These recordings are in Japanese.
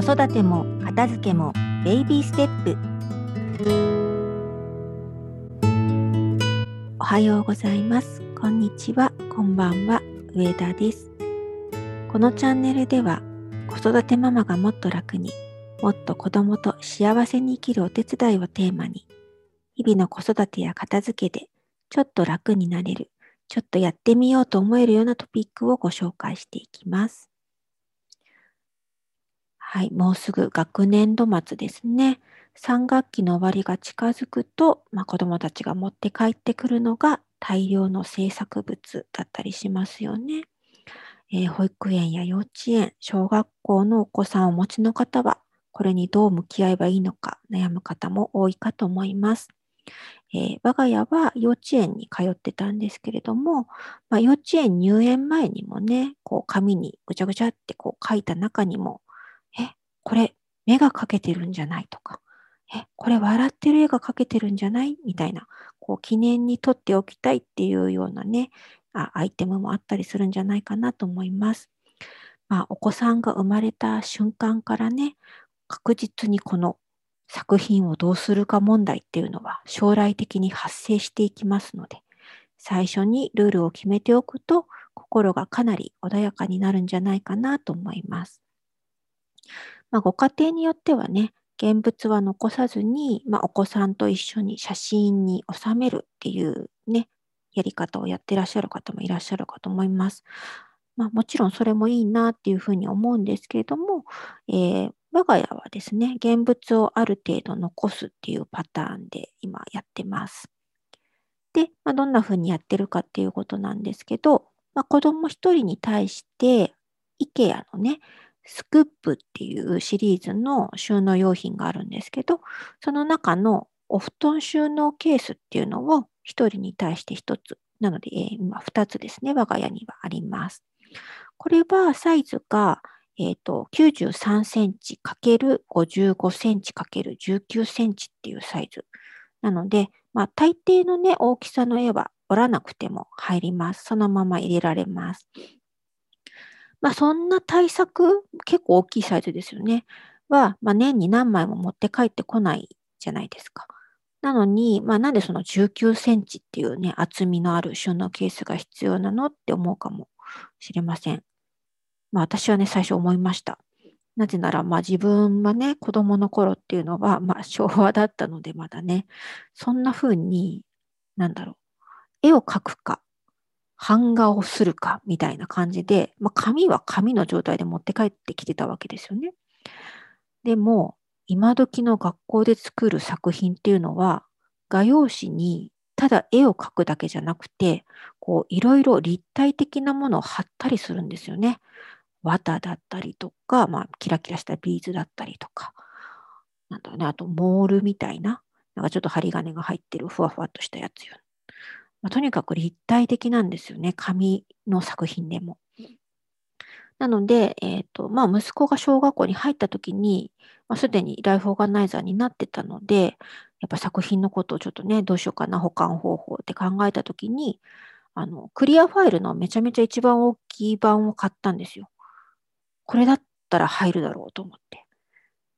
子育ても片付けもベイビーステップ。おはようございます。こんにちは。こんばんは。上田です。このチャンネルでは子育てママがもっと楽にもっと子供と幸せに生きるお手伝いをテーマに日々の子育てや片付けでちょっと楽になれるちょっとやってみようと思えるようなトピックをご紹介していきます。はい、もうすぐ学年度末ですね。3学期の終わりが近づくと、まあ、子どもたちが持って帰ってくるのが大量の制作物だったりしますよね。えー、保育園や幼稚園、小学校のお子さんをお持ちの方は、これにどう向き合えばいいのか悩む方も多いかと思います。えー、我が家は幼稚園に通ってたんですけれども、まあ、幼稚園入園前にもね、こう紙にぐちゃぐちゃってこう書いた中にも、これ目が描けてるんじゃないとか、え、これ笑ってる絵が描けてるんじゃない？みたいな、こう記念に撮っておきたいっていうようなね、あアイテムもあったりするんじゃないかなと思います。まあ、お子さんが生まれた瞬間からね、確実にこの作品をどうするか問題っていうのは将来的に発生していきますので、最初にルールを決めておくと心がかなり穏やかになるんじゃないかなと思います。まあ、ご家庭によってはね、現物は残さずに、まあ、お子さんと一緒に写真に収めるっていうね、やり方をやってらっしゃる方もいらっしゃるかと思います。まあ、もちろんそれもいいなっていうふうに思うんですけれども、えー、我が家はですね、現物をある程度残すっていうパターンで今やってます。で、まあ、どんなふうにやってるかっていうことなんですけど、まあ、子供一人に対して、IKEA のね、スクープっていうシリーズの収納用品があるんですけど、その中のお布団収納ケースっていうのを一人に対して一つ。なので、今二つですね、我が家にはあります。これはサイズが、え、ー、と、93センチ ×55 センチ ×19 センチっていうサイズ。なので、まあ、大抵のね、大きさの絵は折らなくても入ります。そのまま入れられます。まあ、そんな対策、結構大きいサイズですよね。は、まあ、年に何枚も持って帰ってこないじゃないですか。なのに、まあ、なんでその19センチっていうね、厚みのある収納ケースが必要なのって思うかもしれません。まあ私はね、最初思いました。なぜなら、まあ自分はね、子供の頃っていうのは、まあ昭和だったのでまだね、そんな風に、なんだろう、絵を描くか、版画をするかみたいな感じで、まあ紙は紙の状態で持って帰ってきてたわけですよね。でも、今時の学校で作る作品っていうのは、画用紙にただ絵を描くだけじゃなくて、こういろいろ立体的なものを貼ったりするんですよね。綿だったりとか、まあ、キラキラしたビーズだったりとか、なんだろうね、あとモールみたいな、なんかちょっと針金が入ってるふわふわっとしたやつよ。ねまあ、とにかく立体的なんですよね、紙の作品でも。なので、えっ、ー、と、まあ、息子が小学校に入った時に、まあ、すでにライフオーガナイザーになってたので、やっぱ作品のことをちょっとね、どうしようかな、保管方法って考えた時に、あの、クリアファイルのめちゃめちゃ一番大きい版を買ったんですよ。これだったら入るだろうと思って。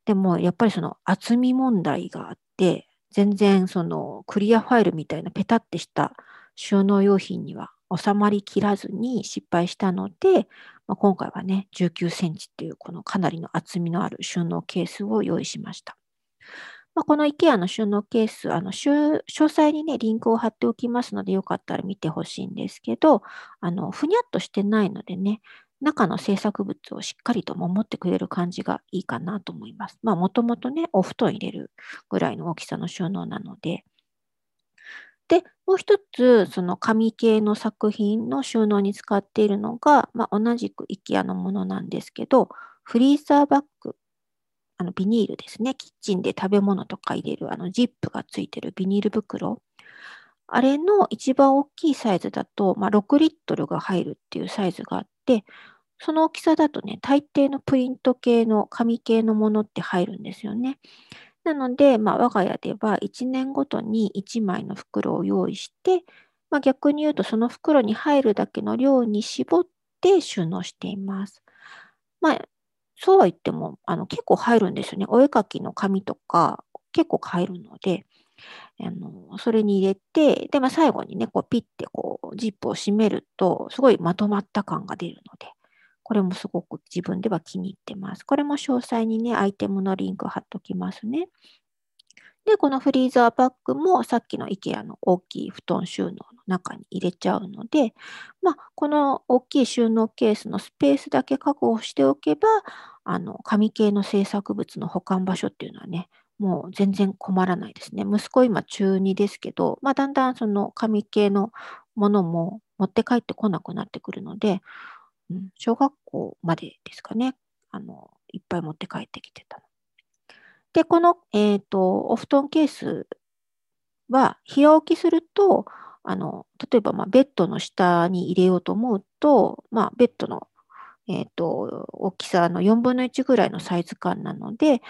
でも、やっぱりその厚み問題があって、全然そのクリアファイルみたいなペタってした収納用品には収まりきらずに失敗したので、まあ、今回はね、19センチっていうこのかなりの厚みのある収納ケースを用意しました。まあ、この IKEA の収納ケース、あの詳細にね、リンクを貼っておきますので、よかったら見てほしいんですけど、あのふにゃっとしてないのでね、中の制作物をしっかりと守ってくれる感じがいいかなと思います。まあ、もともとね、お布団入れるぐらいの大きさの収納なので。で、もう一つ、その紙系の作品の収納に使っているのが、まあ、同じく IKEA のものなんですけど、フリーザーバッグ、あのビニールですね。キッチンで食べ物とか入れるあのジップがついてるビニール袋。あれの一番大きいサイズだと、まあ、6リットルが入るっていうサイズがあってて、その大きさだとね、大抵のプリント系の紙系のものって入るんですよね。なので、まあ、我が家では1年ごとに1枚の袋を用意して、まあ、逆に言うとその袋に入るだけの量に絞って収納しています。まあ、そうは言っても、あの結構入るんですよね。お絵かきの紙とか結構入るので、あのそれに入れて、で、まあ、最後にね、こうピッてこうジップを閉めると、すごいまとまった感が出るので、これもすごく自分では気に入ってます。これも詳細にね、アイテムのリンク貼っときますね。で、このフリーザーバッグもさっきの IKEA の大きい布団収納の中に入れちゃうので、まあ、この大きい収納ケースのスペースだけ確保しておけば、あの、紙系の制作物の保管場所っていうのはね、もう全然困らないですね。息子今中2ですけど、まあ、だんだんその紙系のものも持って帰ってこなくなってくるので、うん、小学校までですかね、あの、いっぱい持って帰ってきてたの。で、この、え、ー、と、お布団ケースは、日置きすると、あの、例えば、まあ、ベッドの下に入れようと思うと、まあ、ベッドのえっ、ー、と、大きさの4分の1ぐらいのサイズ感なので、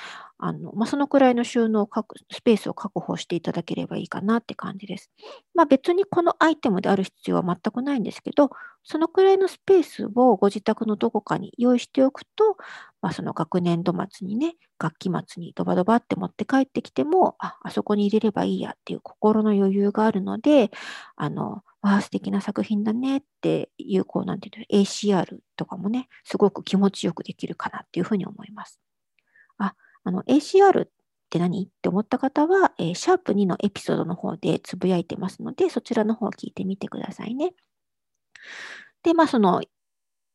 あの、まあ、そのくらいの収納スペースを確保していただければいいかなって感じです。まあ、別にこのアイテムである必要は全くないんですけど、そのくらいのスペースをご自宅のどこかに用意しておくと、まあ、その学年度末にね、学期末にドバドバって持って帰ってきても、あ、あそこに入れればいいやっていう心の余裕があるので、あの、わあ、素敵な作品だねっていう、こう、なんていうの、ACR とかもね、すごく気持ちよくできるかなっていうふうに思います。あ、あの、ACR って何？って思った方は、えー、シャープ2のエピソードの方でつぶやいてますので、そちらの方を聞いてみてくださいね。で、まあ、その、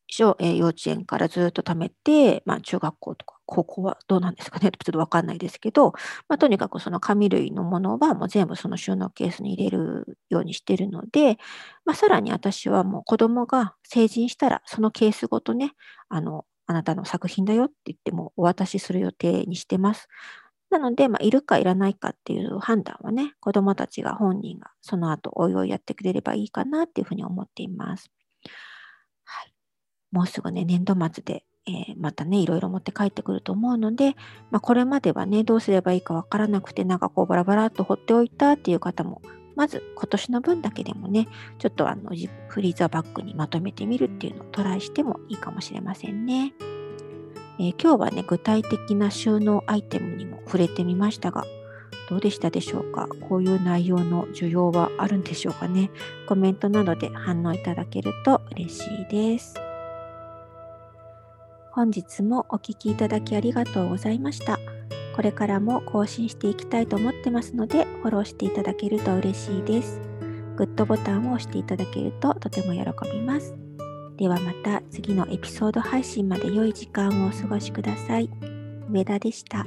小、えー、幼稚園からずっと貯めて、まあ、中学校とか高校はどうなんですかね？ちょっとわかんないですけど、まあ、とにかくその紙類のものはもう全部その収納ケースに入れるようにしてるので、まあ、さらに私はもう子供が成人したらそのケースごとね、あの、あなたの作品だよって言ってもお渡しする予定にしてます。なので、まあ、いるかいらないかっていう判断はね、子供たちが本人がその後おいおいやってくれればいいかなっていうふうに思っています。はい。もうすぐね、年度末でえー、またね、いろいろ持って帰ってくると思うので、まあ、これまではね、どうすればいいかわからなくて、なんかこうバラバラっと放っておいたっていう方も、まず今年の分だけでもね、ちょっとあのフリーザーバッグにまとめてみるっていうのをトライしてもいいかもしれませんね。えー、今日はね、具体的な収納アイテムにも触れてみましたが、どうでしたでしょうか？こういう内容の需要はあるんでしょうかね？コメントなどで反応いただけると嬉しいです。本日もお聴きいただきありがとうございました。これからも更新していきたいと思ってますので、フォローしていただけると嬉しいです。グッドボタンを押していただけるととても喜びます。ではまた次のエピソード配信まで良い時間をお過ごしください。上田でした。